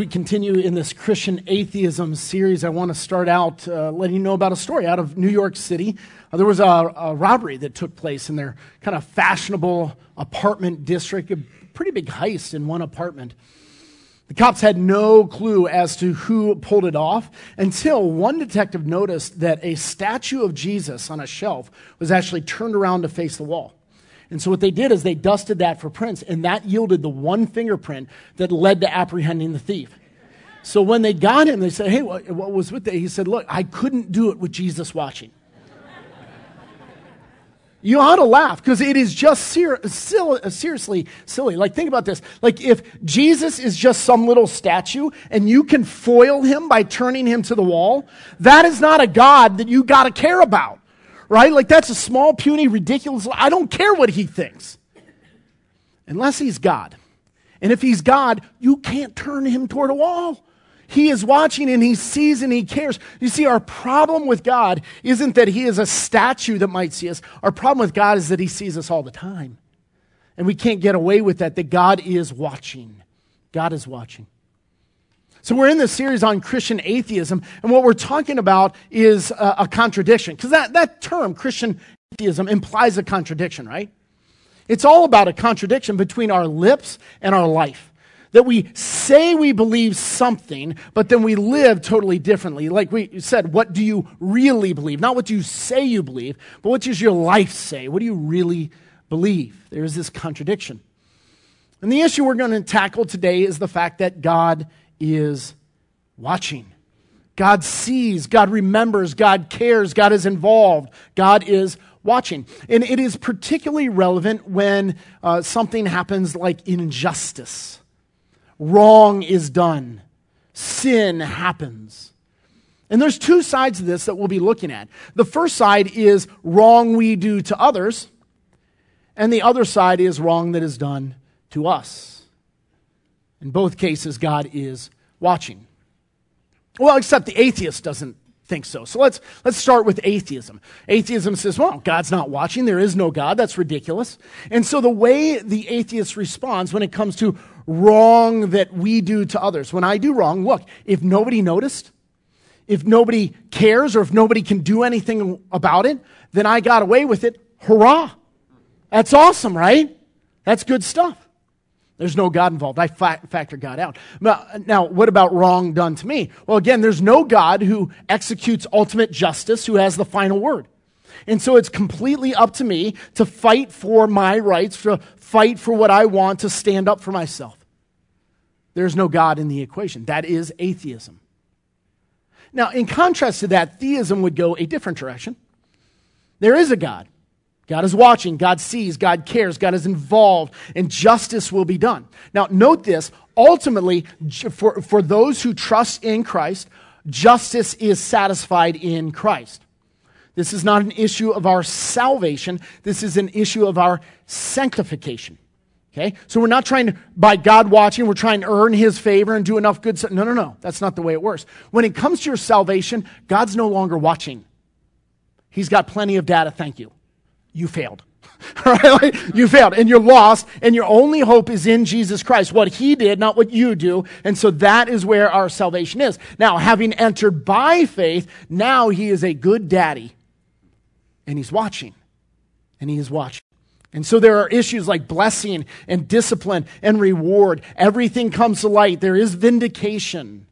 We continue in this Christian atheism series, I want to start out uh, letting you know about a story out of New York City. Uh, there was a, a, robbery that took place in their kind of fashionable apartment district, a pretty big heist in one apartment. The cops had no clue as to who pulled it off until one detective noticed that a statue of Jesus on a shelf was actually turned around to face the wall. And so what they did is they dusted that for prints, and that yielded the one fingerprint that led to apprehending the thief. So when they got him, they said, Hey, what, what was with that? He said, Look, I couldn't do it with Jesus watching. You ought to laugh because it is just ser- seriously silly. Like, think about this. Like, if Jesus is just some little statue and you can foil him by turning him to the wall, that is not a God that you got to care about right? Like that's a small, puny, ridiculous. I don't care what he thinks. Unless he's God. And if he's God, you can't turn him toward a wall. He is watching and he sees and he cares. You see, our problem with God isn't that he is a statue that might see us. Our problem with God is that he sees us all the time. And we can't get away with that, that God is watching. God is watching. So, we're in this series on Christian atheism, and what we're talking about is a, a contradiction. Because that, that term, Christian atheism, implies a contradiction, right? It's all about a contradiction between our lips and our life. That we say we believe something, but then we live totally differently. Like we said, what do you really believe? Not what you say you believe, but what does your life say? What do you really believe? There is this contradiction. And the issue we're going to tackle today is the fact that God is watching. God sees, God remembers, God cares, God is involved, God is watching. And it is particularly relevant when uh, something happens like injustice, wrong is done, sin happens. And there's two sides of this that we'll be looking at. The first side is wrong we do to others, and the other side is wrong that is done to us. In both cases, God is watching. Well, except the atheist doesn't think so. So let's, let's start with atheism. Atheism says, well, God's not watching. There is no God. That's ridiculous. And so the way the atheist responds when it comes to wrong that we do to others, when I do wrong, look, if nobody noticed, if nobody cares, or if nobody can do anything about it, then I got away with it. Hurrah! That's awesome, right? That's good stuff. There's no God involved. I fa- factor God out. Now, uh, now, what about wrong done to me? Well, again, there's no God who executes ultimate justice, who has the final word. And so it's completely up to me to fight for my rights, to fight for what I want, to stand up for myself. There's no God in the equation. That is atheism. Now, in contrast to that, theism would go a different direction. There is a God. God is watching, God sees, God cares, God is involved, and justice will be done. Now, note this ultimately, for, for those who trust in Christ, justice is satisfied in Christ. This is not an issue of our salvation, this is an issue of our sanctification. Okay? So we're not trying to, by God watching, we're trying to earn his favor and do enough good. No, no, no. That's not the way it works. When it comes to your salvation, God's no longer watching. He's got plenty of data, thank you you failed. right? you failed and you're lost and your only hope is in Jesus Christ. What he did, not what you do. And so that is where our salvation is. Now, having entered by faith, now he is a good daddy and he's watching and he is watching. And so there are issues like blessing and discipline and reward. Everything comes to light. There is vindication.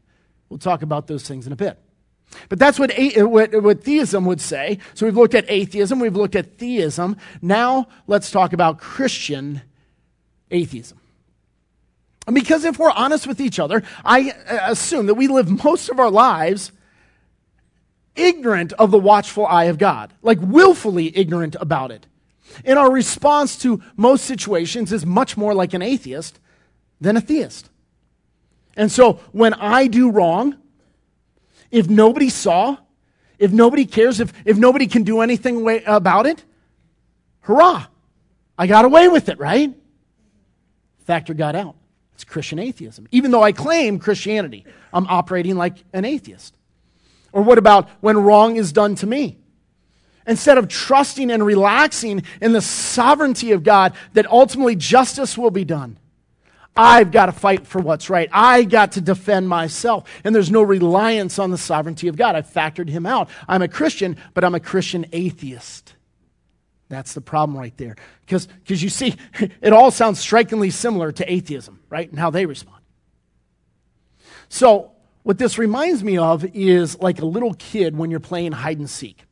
We'll talk about those things in a bit. But that's what, what, what, theism would say. So we've looked at atheism, we've looked at theism. Now let's talk about Christian atheism. Because if we're honest with each other, I uh, assume that we live most of our lives ignorant of the watchful eye of God, like willfully ignorant about it. And our response to most situations is much more like an atheist than a theist. And so when I do wrong, if nobody saw, if nobody cares, if, if nobody can do anything about it, hurrah, I got away with it, right? Factor got out. It's Christian atheism. Even though I claim Christianity, I'm operating like an atheist. Or what about when wrong is done to me? Instead of trusting and relaxing in the sovereignty of God that ultimately justice will be done, I've got to fight for what's right. I got to defend myself. And there's no reliance on the sovereignty of God. I've factored him out. I'm a Christian, but I'm a Christian atheist. That's the problem right there. Because you see, it all sounds strikingly similar to atheism, right? And how they respond. So, what this reminds me of is like a little kid when you're playing hide and seek.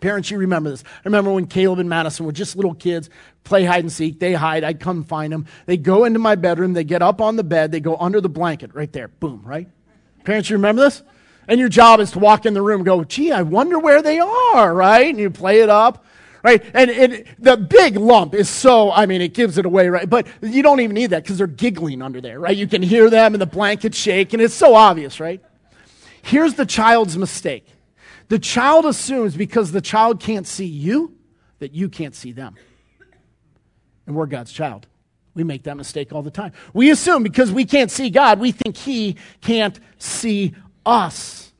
Parents, you remember this. I remember when Caleb and Madison were just little kids, play hide and seek. They hide. I'd come find them. They go into my bedroom. They get up on the bed. They go under the blanket right there. Boom, right? Parents, you remember this? And your job is to walk in the room go, gee, I wonder where they are, right? And you play it up, right? And it, the big lump is so, I mean, it gives it away, right? But you don't even need that because they're giggling under there, right? You can hear them and the blanket shake, and it's so obvious, right? Here's the child's mistake the child assumes because the child can't see you that you can't see them. And we're God's child. We make that mistake all the time. We assume because we can't see God, we think He can't see us.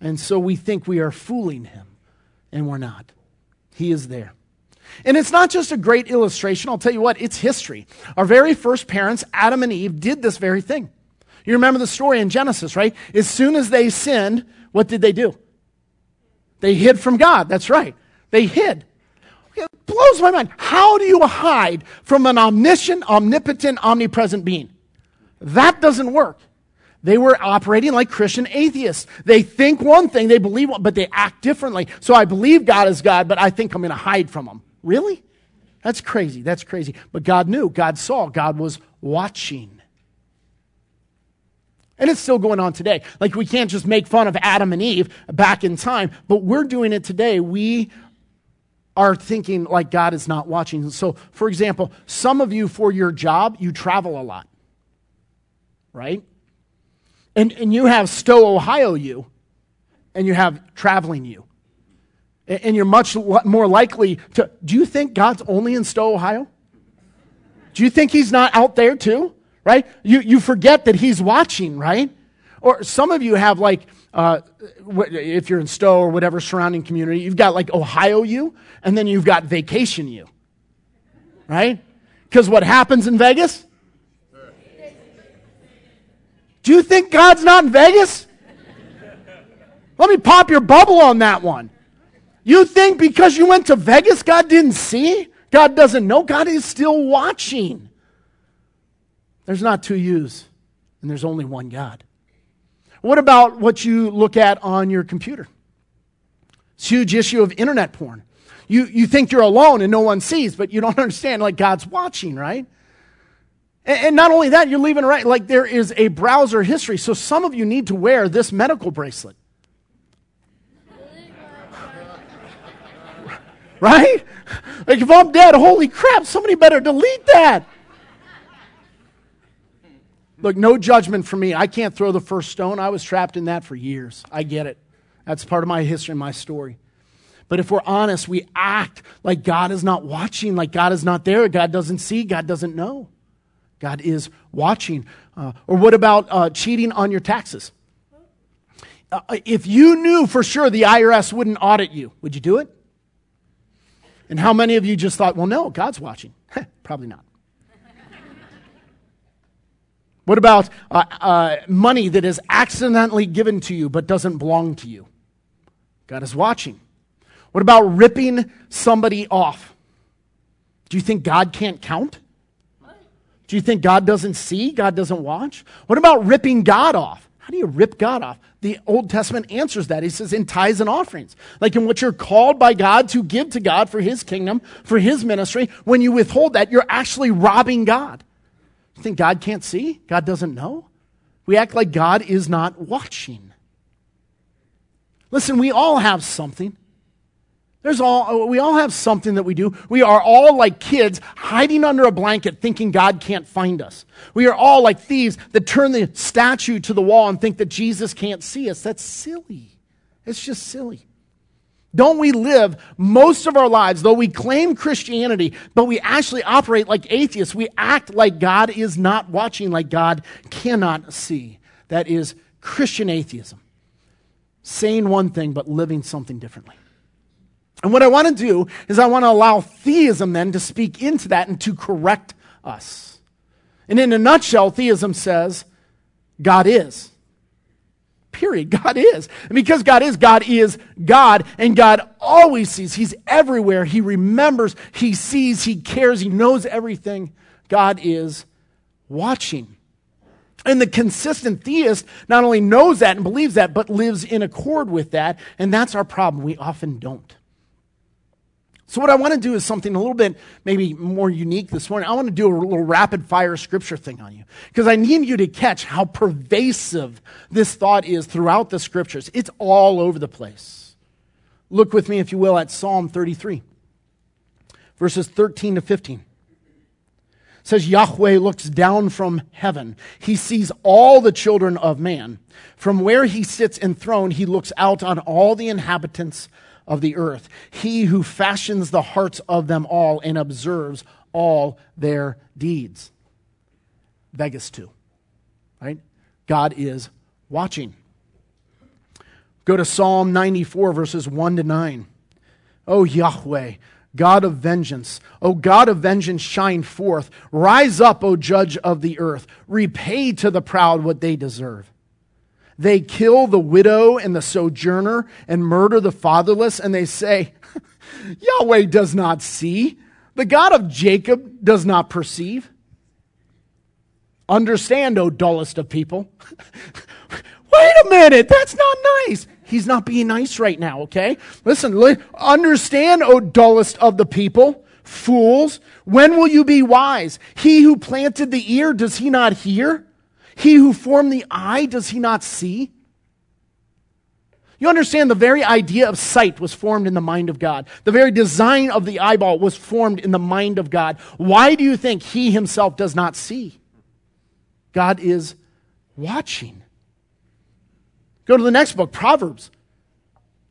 And so we think we are fooling Him, and we're not. He is there. And it's not just a great illustration. I'll tell you what, it's history. Our very first parents, Adam and Eve, did this very thing. You remember the story in Genesis, right? As soon as they sinned, what did they do? They hid from God. That's right. They hid. It blows my mind. How do you hide from an omniscient, omnipotent, omnipresent being? That doesn't work. They were operating like Christian atheists. They think one thing, they believe one, but they act differently. So I believe God is God, but I think I'm going to hide from him. Really? That's crazy. That's crazy. But God knew, God saw, God was watching. And it's still going on today. Like, we can't just make fun of Adam and Eve back in time, but we're doing it today. We are thinking like God is not watching. So, for example, some of you, for your job, you travel a lot, right? And, and you have Stow, Ohio, you, and you have traveling you. And, you're much more likely to. Do you think God's only in Stow, Ohio? Do you think He's not out there too? Right? You, you forget that he's watching, right? Or some of you have like, uh, if you're in Stow or whatever surrounding community, you've got like Ohio you, and then you've got vacation you, right? Because what happens in Vegas? Do you think God's not in Vegas? Let me pop your bubble on that one. You think because you went to Vegas, God didn't see? God doesn't know? God is still watching. There's not two yous, and there's only one God. What about what you look at on your computer? It's a huge issue of internet porn. You, you think you're alone and no one sees, but you don't understand, like God's watching, right? And, and not only that, you're leaving right, like there is a browser history. So some of you need to wear this medical bracelet. right? Like if I'm dead, holy crap, somebody better delete that. Look, no judgment for me. I can't throw the first stone. I was trapped in that for years. I get it. That's part of my history and my story. But if we're honest, we act like God is not watching, like God is not there, God doesn't see, God doesn't know. God is watching. Uh, or what about uh, cheating on your taxes? Uh, if you knew for sure the IRS wouldn't audit you, would you do it? And how many of you just thought, well, no, God's watching? Probably not. What about uh, uh, money that is accidentally given to you but doesn't belong to you? God is watching. What about ripping somebody off? Do you think God can't count? Do you think God doesn't see? God doesn't watch? What about ripping God off? How do you rip God off? The Old Testament answers that. He says in tithes and offerings. Like in what you're called by God to give to God for his kingdom, for his ministry, when you withhold that, you're actually robbing God. You think God can't see? God doesn't know? We act like God is not watching. Listen, we all have something. There's all, we all have something that we do. We are all like kids hiding under a blanket thinking God can't find us. We are all like thieves that turn the statue to the wall and think that Jesus can't see us. That's silly. It's just silly. Don't we live most of our lives, though we claim Christianity, but we actually operate like atheists? We act like God is not watching, like God cannot see. That is Christian atheism. Saying one thing, but living something differently. And what I want to do is I want to allow theism then to speak into that and to correct us. And in a nutshell, theism says God is. Period. God is. And because God is, God is God, and God always sees. He's everywhere. He remembers, He sees, He cares, He knows everything. God is watching. And the consistent theist not only knows that and believes that, but lives in accord with that. And that's our problem. We often don't. So, what I want to do is something a little bit maybe more unique this morning. I want to do a little rapid fire scripture thing on you because I need you to catch how pervasive this thought is throughout the scriptures. It's all over the place. Look with me, if you will, at Psalm 33, verses 13 to 15 says Yahweh looks down from heaven. He sees all the children of man. From where he sits enthroned, he looks out on all the inhabitants of the earth. He who fashions the hearts of them all and observes all their deeds. Vegas 2. Right? God is watching. Go to Psalm 94, verses 1 to 9. Oh, Yahweh, God of vengeance. O God of vengeance, shine forth. Rise up, O judge of the earth. Repay to the proud what they deserve. They kill the widow and the sojourner and murder the fatherless, and they say, Yahweh does not see. The God of Jacob does not perceive. Understand, O dullest of people. Wait a minute, that's not nice. He's not being nice right now, okay? Listen, understand, O dullest of the people, fools. When will you be wise? He who planted the ear, does he not hear? He who formed the eye, does he not see? You understand the very idea of sight was formed in the mind of God. The very design of the eyeball was formed in the mind of God. Why do you think he himself does not see? God is watching. Go to the next book, Proverbs.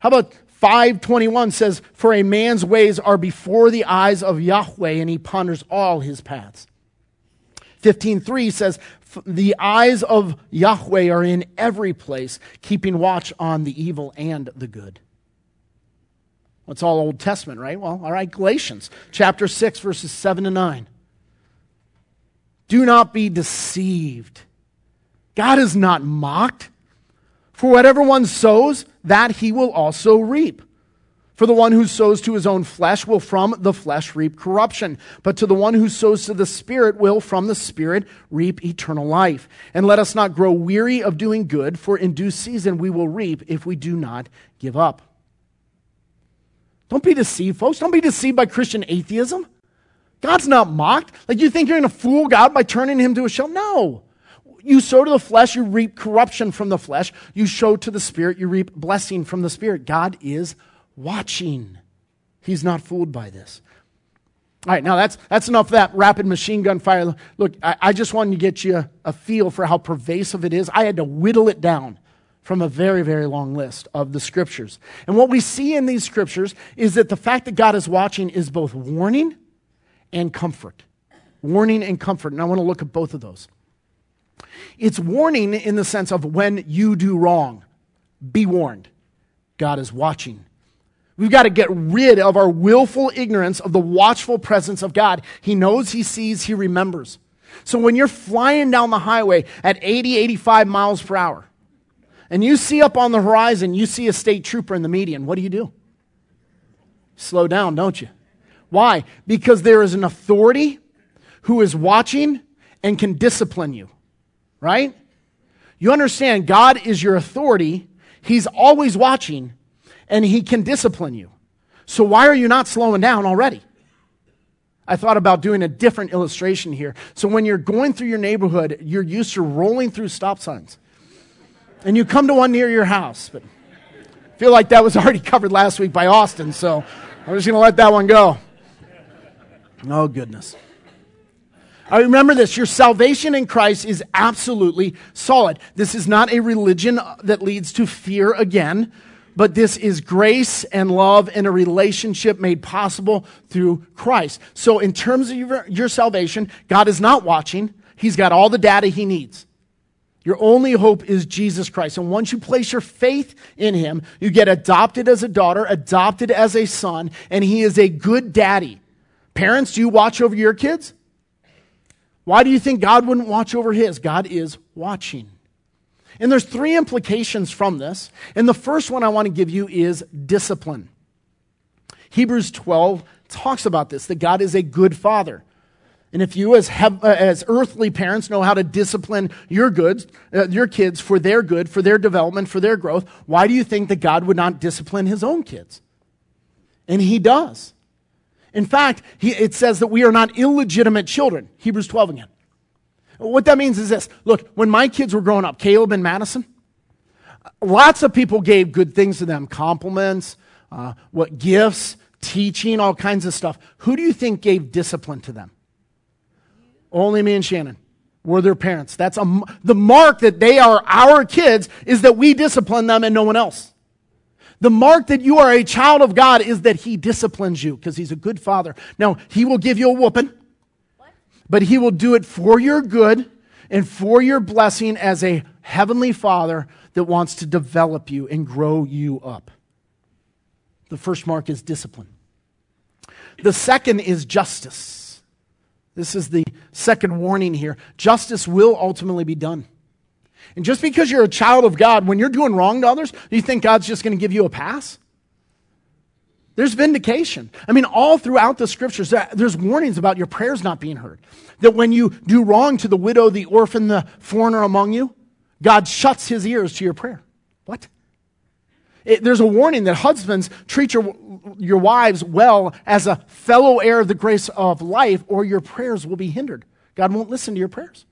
How about 521 says, For a man's ways are before the eyes of Yahweh, and he ponders all his paths. 15.3 says, The eyes of Yahweh are in every place, keeping watch on the evil and the good. It's all Old Testament, right? Well, all right, Galatians chapter 6, verses 7 to 9. Do not be deceived. God is not mocked. For whatever one sows, that he will also reap. For the one who sows to his own flesh will from the flesh reap corruption, but to the one who sows to the Spirit will from the Spirit reap eternal life. And let us not grow weary of doing good, for in due season we will reap if we do not give up. Don't be deceived, folks. Don't be deceived by Christian atheism. God's not mocked. Like you think you're going to fool God by turning him to a shell? No. You sow to the flesh, you reap corruption from the flesh. You sow to the spirit, you reap blessing from the spirit. God is watching. He's not fooled by this. All right, now that's, that's enough of that rapid machine gun fire. Look, I, I just wanted to get you a, a feel for how pervasive it is. I had to whittle it down from a very, very long list of the scriptures. And what we see in these scriptures is that the fact that God is watching is both warning and comfort. Warning and comfort. And I want to look at both of those. It's warning in the sense of when you do wrong, be warned. God is watching. We've got to get rid of our willful ignorance of the watchful presence of God. He knows, He sees, He remembers. So when you're flying down the highway at 80, 85 miles per hour, and you see up on the horizon, you see a state trooper in the median, what do you do? Slow down, don't you? Why? Because there is an authority who is watching and can discipline you right? You understand God is your authority. He's always watching and he can discipline you. So why are you not slowing down already? I thought about doing a different illustration here. So when you're going through your neighborhood, you're used to rolling through stop signs. And you come to one near your house, but I feel like that was already covered last week by Austin, so I'm just going to let that one go. Oh goodness. I remember this your salvation in Christ is absolutely solid. This is not a religion that leads to fear again, but this is grace and love and a relationship made possible through Christ. So, in terms of your, your salvation, God is not watching, He's got all the data He needs. Your only hope is Jesus Christ. And once you place your faith in Him, you get adopted as a daughter, adopted as a son, and He is a good daddy. Parents, do you watch over your kids? Why do you think God wouldn't watch over his? God is watching. And there's three implications from this. And the first one I want to give you is discipline. Hebrews 12 talks about this that God is a good father. And if you, as, uh, as earthly parents, know how to discipline your goods, uh, your kids for their good, for their development, for their growth, why do you think that God would not discipline his own kids? And he does. In fact, he, it says that we are not illegitimate children. Hebrews 12 again. What that means is this look, when my kids were growing up, Caleb and Madison, lots of people gave good things to them compliments, uh, what gifts, teaching, all kinds of stuff. Who do you think gave discipline to them? Only me and Shannon were their parents. That's a, the mark that they are our kids is that we discipline them and no one else. The mark that you are a child of God is that He disciplines you because He's a good father. Now, He will give you a whooping, but He will do it for your good and for your blessing as a heavenly father that wants to develop you and grow you up. The first mark is discipline. The second is justice. This is the second warning here. Justice will ultimately be done. And just because you're a child of God, when you're doing wrong to others, do you think God's just going to give you a pass? There's vindication. I mean, all throughout the scriptures, there's warnings about your prayers not being heard. That when you do wrong to the widow, the orphan, the foreigner among you, God shuts his ears to your prayer. What? It, there's a warning that husbands treat your, your wives well as a fellow heir of the grace of life, or your prayers will be hindered. God won't listen to your prayers.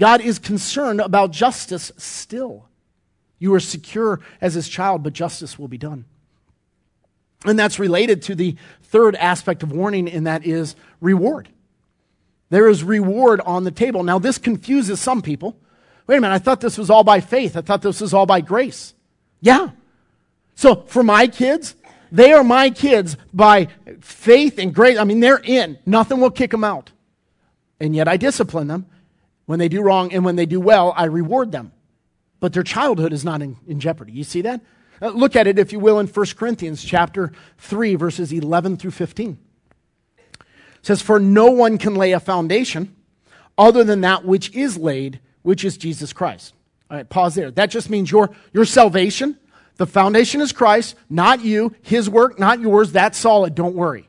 God is concerned about justice still. You are secure as his child, but justice will be done. And that's related to the third aspect of warning, and that is reward. There is reward on the table. Now, this confuses some people. Wait a minute, I thought this was all by faith. I thought this was all by grace. Yeah. So, for my kids, they are my kids by faith and grace. I mean, they're in. Nothing will kick them out. And yet I discipline them when they do wrong, and when they do well, I reward them. But their childhood is not in, in jeopardy. You see that? Uh, look at it, if you will, in 1 Corinthians chapter 3, verses 11 through 15. It says, For no one can lay a foundation other than that which is laid, which is Jesus Christ. All right, pause there. That just means your, your salvation. The foundation is Christ, not you. His work, not yours. That's solid. Don't worry.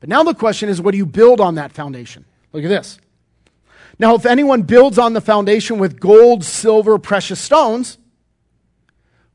But now the question is, what do you build on that foundation? Look at this. Now, if anyone builds on the foundation with gold, silver, precious stones,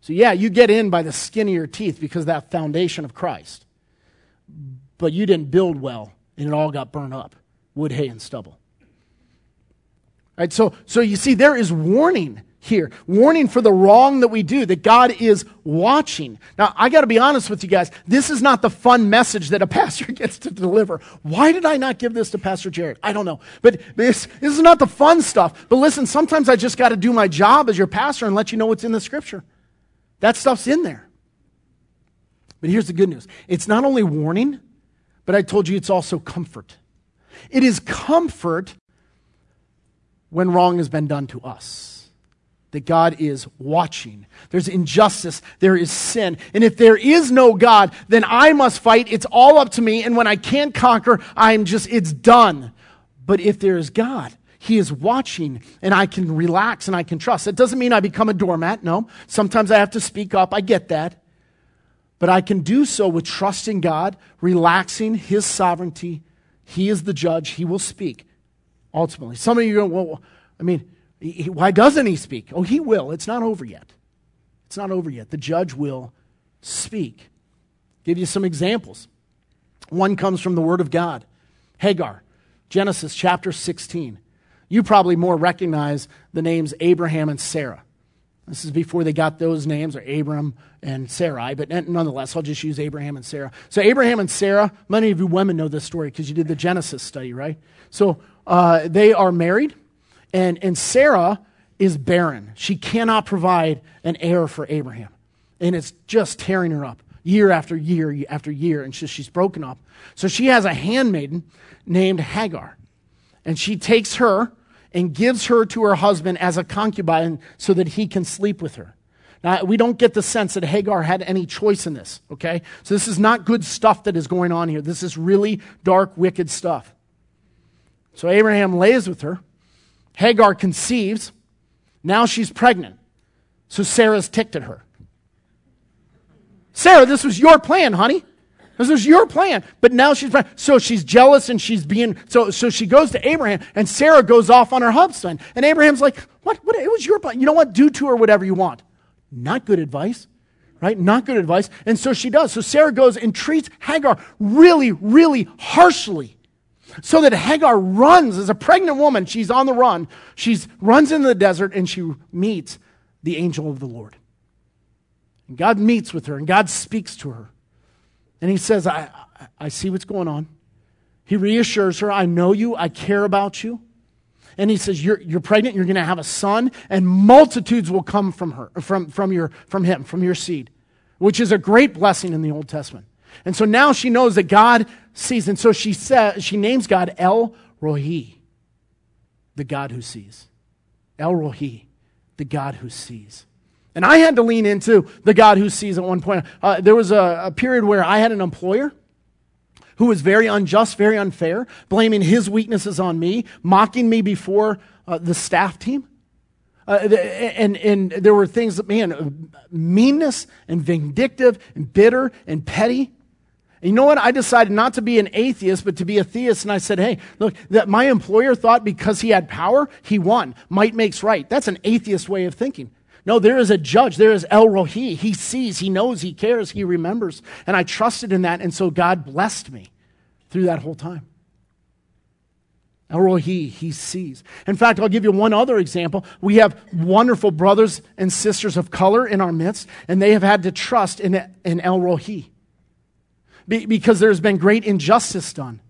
So, yeah, you get in by the skin of your teeth because of that foundation of Christ. But you didn't build well, and it all got burned up wood, hay, and stubble. Right? So, so you see, there is warning here. Warning for the wrong that we do, that God is watching. Now, I got to be honest with you guys. This is not the fun message that a pastor gets to deliver. Why did I not give this to Pastor Jared? I don't know. But this, this is not the fun stuff. But listen, sometimes I just got to do my job as your pastor and let you know what's in the scripture. That stuff's in there. But here's the good news it's not only warning, but I told you it's also comfort. It is comfort when wrong has been done to us that God is watching. There's injustice, there is sin. And if there is no God, then I must fight. It's all up to me. And when I can't conquer, I'm just, it's done. But if there is God, He is watching and I can relax and I can trust. It doesn't mean I become a doormat. No. Sometimes I have to speak up. I get that. But I can do so with trusting God, relaxing His sovereignty. He is the judge. He will speak ultimately. Some of you go, well, I mean, he, why doesn't he speak? Oh, he will. It's not over yet. It's not over yet. The judge will speak. Give you some examples. One comes from the Word of God Hagar, Genesis chapter 16. You probably more recognize the names Abraham and Sarah. This is before they got those names, or Abram and Sarai, but nonetheless, I'll just use Abraham and Sarah. So, Abraham and Sarah, many of you women know this story because you did the Genesis study, right? So, uh, they are married, and, and Sarah is barren. She cannot provide an heir for Abraham. And it's just tearing her up year after year after year, and she's broken up. So, she has a handmaiden named Hagar, and she takes her and gives her to her husband as a concubine so that he can sleep with her. Now, we don't get the sense that Hagar had any choice in this, okay? So, this is not good stuff that is going on here. This is really dark, wicked stuff. So, Abraham lays with her. Hagar conceives. Now she's pregnant. So, Sarah's ticked at her. Sarah, this was your plan, honey. This was your plan. But now she's, so she's jealous and she's being, so, so she goes to Abraham and Sarah goes off on her husband. And Abraham's like, what, what, it was your plan. You know what? Do to her whatever you want. Not good advice, right? Not good advice. And so she does. So Sarah goes and treats Hagar really, really harshly. So that Hagar runs as a pregnant woman. She's on the run. She runs into the desert and she meets the angel of the Lord. And God meets with her and God speaks to her. And he says, I, I see what's going on. He reassures her, I know you, I care about you. And he says, You're, you're pregnant, you're going to have a son, and multitudes will come from her, from, from, your, from him, from your seed, which is a great blessing in the Old Testament. And so now she knows that God sees. And so she says, she names God El Roi, the God who sees. El Roi, the God who sees. And I had to lean into the God who sees at one point. Uh, there was a, a period where I had an employer who was very unjust, very unfair, blaming his weaknesses on me, mocking me before uh, the staff team. Uh, and, and there were things that, man, meanness and vindictive and bitter and petty. And you know what? I decided not to be an atheist, but to be a theist. And I said, hey, look, that my employer thought because he had power, he won. Might makes right. That's an atheist way of thinking. No, there is a judge. There is El Roi. He sees, he knows, he cares, he remembers. And I trusted in that. And so God blessed me through that whole time. El Roi, he sees. In fact, I'll give you one other example. We have wonderful brothers and sisters of color in our midst, and they have had to trust in, in El Roi because there's been great injustice done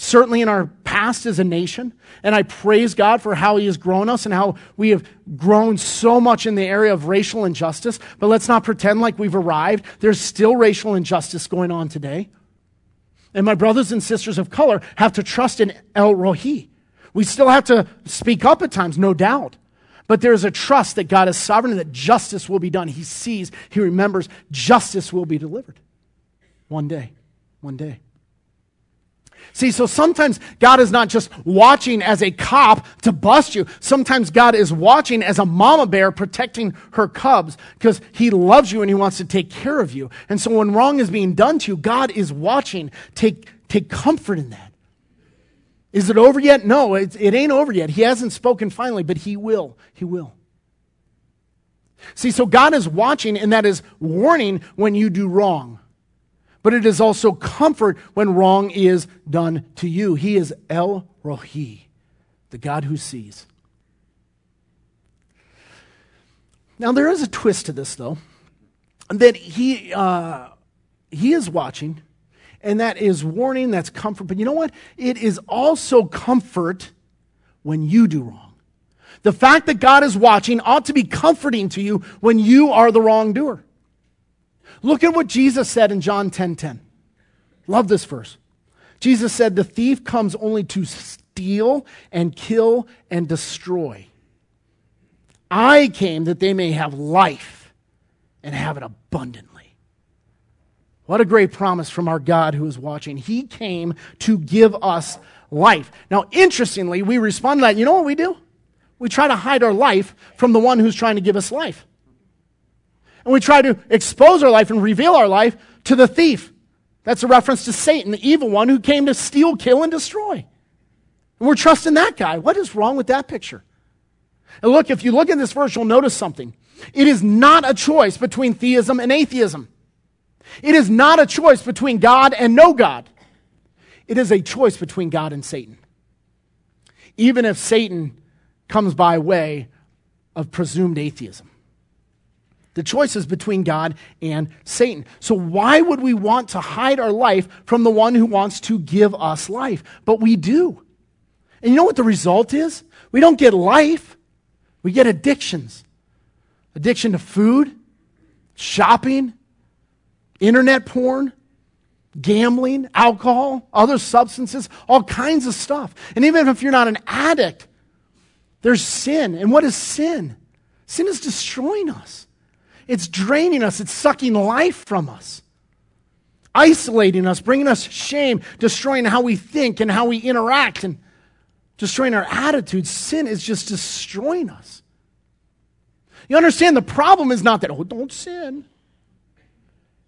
certainly in our past as a nation. And I praise God for how He has grown us and how we have grown so much in the area of racial injustice. But let's not pretend like we've arrived. There's still racial injustice going on today. And my brothers and sisters of color have to trust in El Roi. We still have to speak up at times, no doubt. But there's a trust that God is sovereign and that justice will be done. He sees, He remembers, justice will be delivered. One day. One day. See, so sometimes God is not just watching as a cop to bust you. Sometimes God is watching as a mama bear protecting her cubs because he loves you and he wants to take care of you. And so when wrong is being done to you, God is watching. Take, take comfort in that. Is it over yet? No, it, it ain't over yet. He hasn't spoken finally, but he will. He will. See, so God is watching, and that is warning when you do wrong but it is also comfort when wrong is done to you. He is El Roi, the God who sees. Now, there is a twist to this, though, that he, uh, he is watching, and that is warning, that's comfort. But you know what? It is also comfort when you do wrong. The fact that God is watching ought to be comforting to you when you are the wrongdoer. Look at what Jesus said in John 10:10. 10, 10. Love this verse. Jesus said, "The thief comes only to steal and kill and destroy. I came that they may have life and have it abundantly." What a great promise from our God who is watching. He came to give us life. Now, interestingly, we respond to that. You know what we do? We try to hide our life from the one who's trying to give us life and we try to expose our life and reveal our life to the thief. That's a reference to Satan, the evil one who came to steal, kill, and destroy. And we're trusting that guy. What is wrong with that picture? And look, if you look at this verse, you'll notice something. It is not a choice between theism and atheism. It is not a choice between God and no God. It is a choice between God and Satan. Even if Satan comes by way of presumed atheism. The choice is between God and Satan. So, why would we want to hide our life from the one who wants to give us life? But we do. And you know what the result is? We don't get life, we get addictions addiction to food, shopping, internet porn, gambling, alcohol, other substances, all kinds of stuff. And even if you're not an addict, there's sin. And what is sin? Sin is destroying us. It's draining us, it's sucking life from us, isolating us, bringing us shame, destroying how we think and how we interact, and destroying our attitudes. Sin is just destroying us. You understand the problem is not that, oh, don't sin.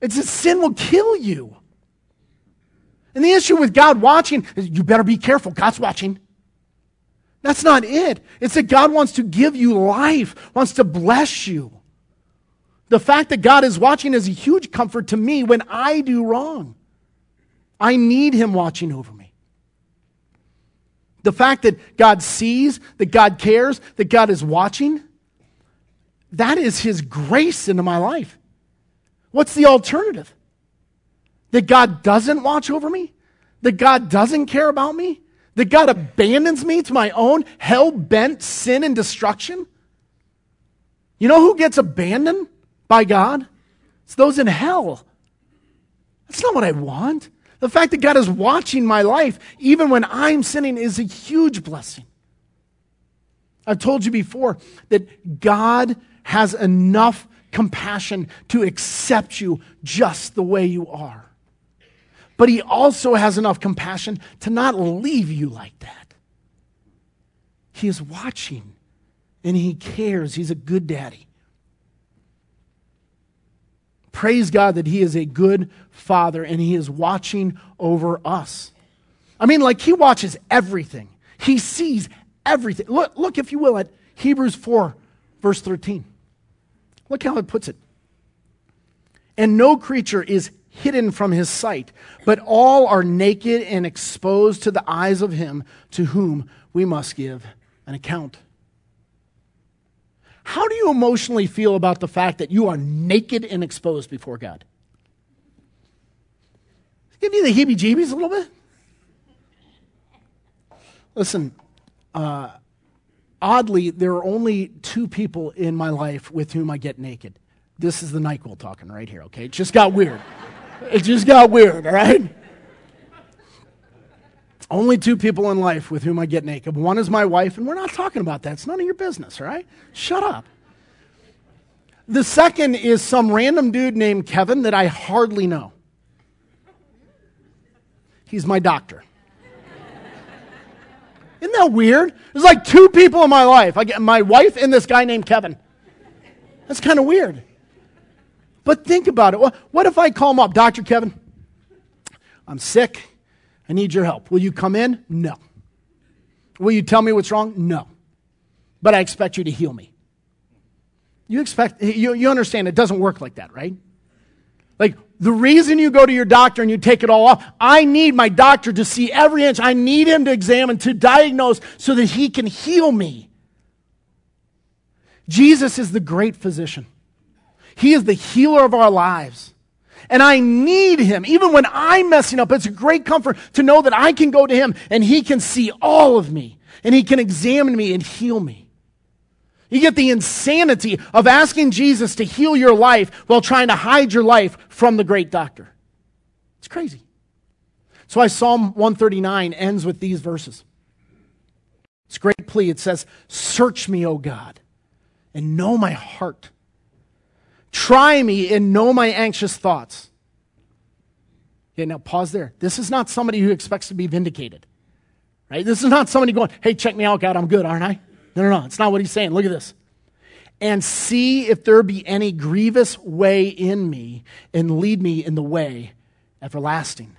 It's that sin will kill you. And the issue with God watching is you better be careful. God's watching. That's not it. It's that God wants to give you life, wants to bless you. The fact that God is watching is a huge comfort to me when I do wrong. I need Him watching over me. The fact that God sees, that God cares, that God is watching, that is His grace into my life. What's the alternative? That God doesn't watch over me? That God doesn't care about me? That God abandons me to my own hell bent sin and destruction? You know who gets abandoned? By God? It's those in hell. That's not what I want. The fact that God is watching my life, even when I'm sinning, is a huge blessing. I've told you before that God has enough compassion to accept you just the way you are. But He also has enough compassion to not leave you like that. He is watching and He cares. He's a good daddy. Praise God that He is a good Father and He is watching over us. I mean, like He watches everything, He sees everything. Look, look if you will, at Hebrews 4, verse 13. Look how it puts it. And no creature is hidden from his sight, but all are naked and exposed to the eyes of him to whom we must give an account. How do you emotionally feel about the fact that you are naked and exposed before God? Give you the heebie jeebies a little bit? Listen, uh, oddly, there are only two people in my life with whom I get naked. This is the NyQuil talking right here, okay? It just got weird. it just got weird, all right? Only two people in life with whom I get naked. One is my wife, and we're not talking about that. It's none of your business, all right? Shut up. The second is some random dude named Kevin that I hardly know. He's my doctor. Isn't that weird? There's like two people in my life. I get my wife and this guy named Kevin. That's kind of weird. But think about it. What if I call him up, Dr. Kevin? I'm sick. I need your help. Will you come in? No. Will you tell me what's wrong? No. But I expect you to heal me. You expect, you, you understand it doesn't work like that, right? Like the reason you go to your doctor and you take it all off, I need my doctor to see every inch. I need him to examine, to diagnose so that he can heal me. Jesus is the great physician. He is the healer of our lives. And I need him. Even when I'm messing up, it's a great comfort to know that I can go to him and he can see all of me and he can examine me and heal me. You get the insanity of asking Jesus to heal your life while trying to hide your life from the great doctor. It's crazy. So I Psalm 139 ends with these verses. It's a great plea. It says, Search me, O God, and know my heart. Try me and know my anxious thoughts. Okay, now pause there. This is not somebody who expects to be vindicated. Right? This is not somebody going, hey, check me out, God, I'm good, aren't I? No, no, no. It's not what he's saying. Look at this. And see if there be any grievous way in me, and lead me in the way everlasting.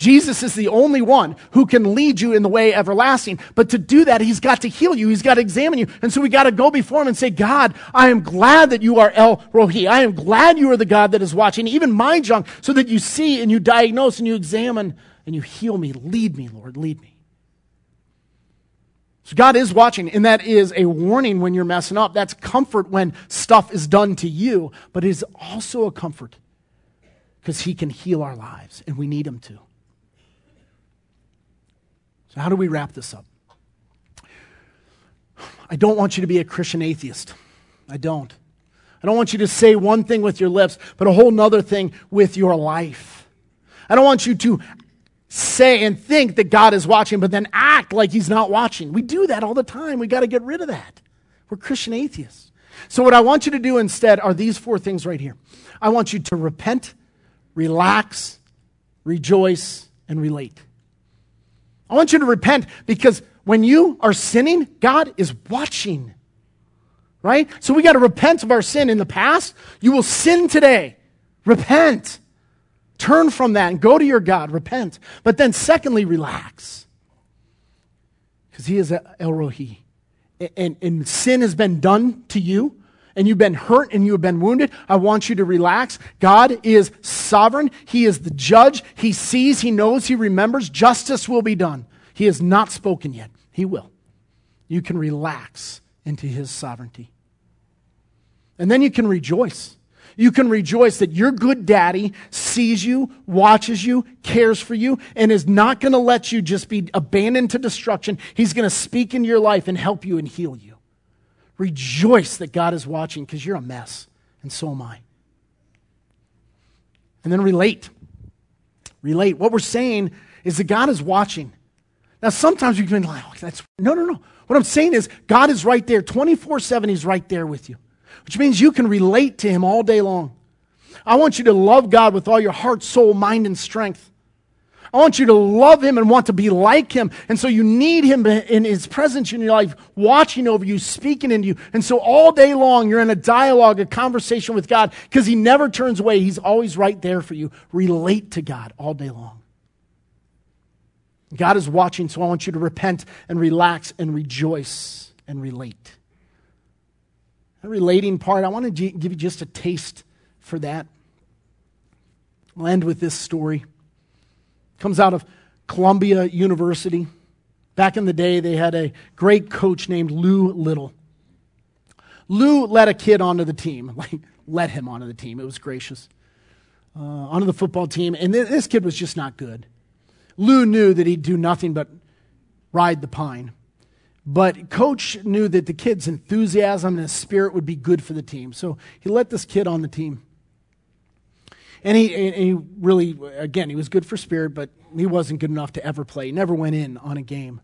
Jesus is the only one who can lead you in the way everlasting. But to do that, he's got to heal you. He's got to examine you. And so we got to go before him and say, God, I am glad that you are El Roi. I am glad you are the God that is watching even my junk so that you see and you diagnose and you examine and you heal me. Lead me, Lord, lead me. So God is watching, and that is a warning when you're messing up. That's comfort when stuff is done to you, but it is also a comfort because He can heal our lives, and we need Him to. So, how do we wrap this up? I don't want you to be a Christian atheist. I don't. I don't want you to say one thing with your lips, but a whole nother thing with your life. I don't want you to say and think that God is watching, but then act like He's not watching. We do that all the time. We got to get rid of that. We're Christian atheists. So, what I want you to do instead are these four things right here. I want you to repent, relax, rejoice, and relate. I want you to repent because when you are sinning, God is watching. Right? So we got to repent of our sin in the past. You will sin today. Repent. Turn from that and go to your God. Repent. But then, secondly, relax. Because He is El Roi. And, and sin has been done to you and you've been hurt and you have been wounded, I want you to relax. God is sovereign. He is the judge. He sees, He knows, He remembers. Justice will be done. He has not spoken yet. He will. You can relax into His sovereignty. And then you can rejoice. You can rejoice that your good daddy sees you, watches you, cares for you, and is not going to let you just be abandoned to destruction. He's going to speak into your life and help you and heal you. Rejoice that God is watching because you're a mess, and so am I. And then relate. Relate. What we're saying is that God is watching. Now, sometimes you can be like, oh, that's no, no, no. What I'm saying is, God is right there 24 7. He's right there with you which means you can relate to Him all day long. I want you to love God with all your heart, soul, mind, and strength. I want you to love Him and want to be like Him. And so you need Him in His presence in your life, watching over you, speaking into you. And so all day long, you're in a dialogue, a conversation with God because He never turns away. He's always right there for you. Relate to God all day long. God is watching, so I want you to repent and relax and rejoice and relate. The relating part, I want to give you just a taste for that. I'll end with this story. Comes out of Columbia University. Back in the day, they had a great coach named Lou Little. Lou let a kid onto the team, like let him onto the team. It was gracious. Uh, onto the football team, and th- this kid was just not good. Lou knew that he'd do nothing but ride the pine. But coach knew that the kid's enthusiasm and his spirit would be good for the team. So he let this kid on the team. And he, and he really, again, he was good for spirit, but he wasn't good enough to ever play. He never went in on a game.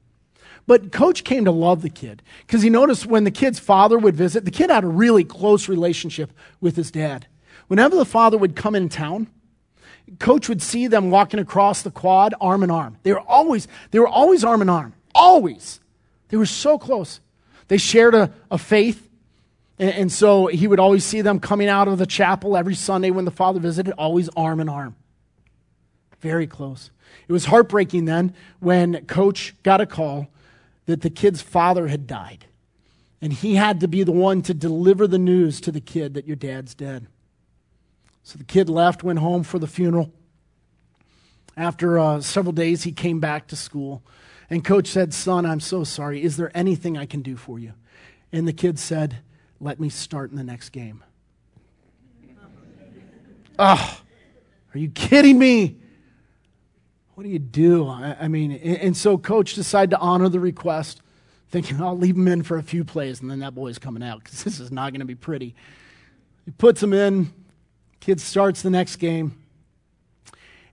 But coach came to love the kid because he noticed when the kid's father would visit, the kid had a really close relationship with his dad. Whenever the father would come in town, coach would see them walking across the quad arm in arm. They were always, they were always arm in arm. Always. They were so close. They shared a, a faith. And, and so he would always see them coming out of the chapel every Sunday when the father visited, always arm in arm. Very close. It was heartbreaking then when coach got a call that the kid's father had died. And he had to be the one to deliver the news to the kid that your dad's dead. So the kid left, went home for the funeral. After uh, several days, he came back to school. And coach said, Son, I'm so sorry. Is there anything I can do for you? And the kid said, Let me start in the next game. Oh, are you kidding me? What do you do? I, I mean, and, and so coach decided to honor the request, thinking, I'll leave him in for a few plays, and then that boy's coming out because this is not going to be pretty. He puts him in, kid starts the next game,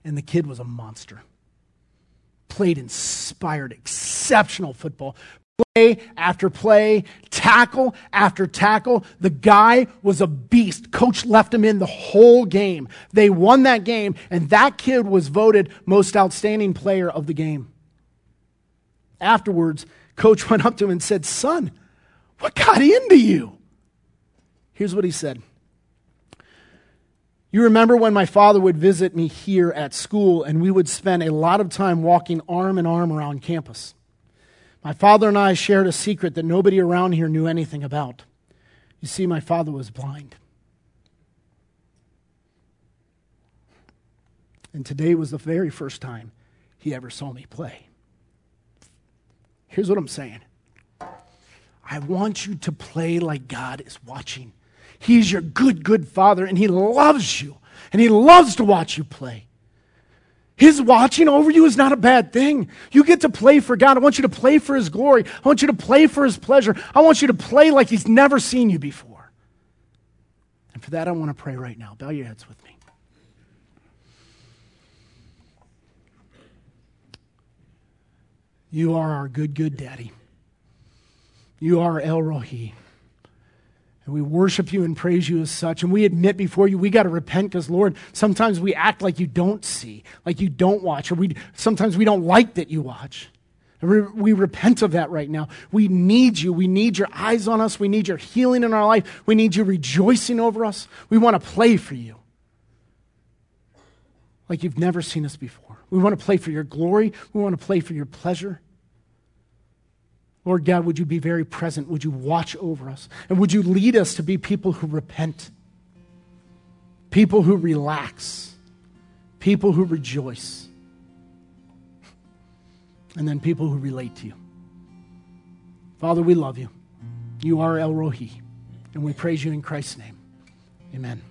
and the kid was a monster played inspired, exceptional football. Play after play, tackle after tackle. The guy was a beast. Coach left him in the whole game. They won that game, and that kid was voted most outstanding player of the game. Afterwards, coach went up to him and said, Son, what got into you? Here's what he said you remember when my father would visit me here at school, and we would spend a lot of time walking arm in arm around campus. My father and I shared a secret that nobody around here knew anything about. You see, my father was blind. And today was the very first time he ever saw me play. Here's what I'm saying I want you to play like God is watching. He's your good, good father, and he loves you, and he loves to watch you play. His watching over you is not a bad thing. You get to play for God. I want you to play for His glory. I want you to play for His pleasure. I want you to play like He's never seen you before. And for that, I want to pray right now. Bow your heads with me. You are our good, good daddy. You are El Roi. And we worship you and praise you as such. And we admit before you, we got to repent because, Lord, sometimes we act like you don't see, like you don't watch, or we, sometimes we don't like that you watch. We repent of that right now. We need you. We need your eyes on us. We need your healing in our life. We need you rejoicing over us. We want to play for you like you've never seen us before. We want to play for your glory. We want to play for your pleasure. Lord God, would you be very present? Would you watch over us? And would you lead us to be people who repent, people who relax, people who rejoice, and then people who relate to you? Father, we love you. You are El Roi, and we praise you in Christ's name. Amen.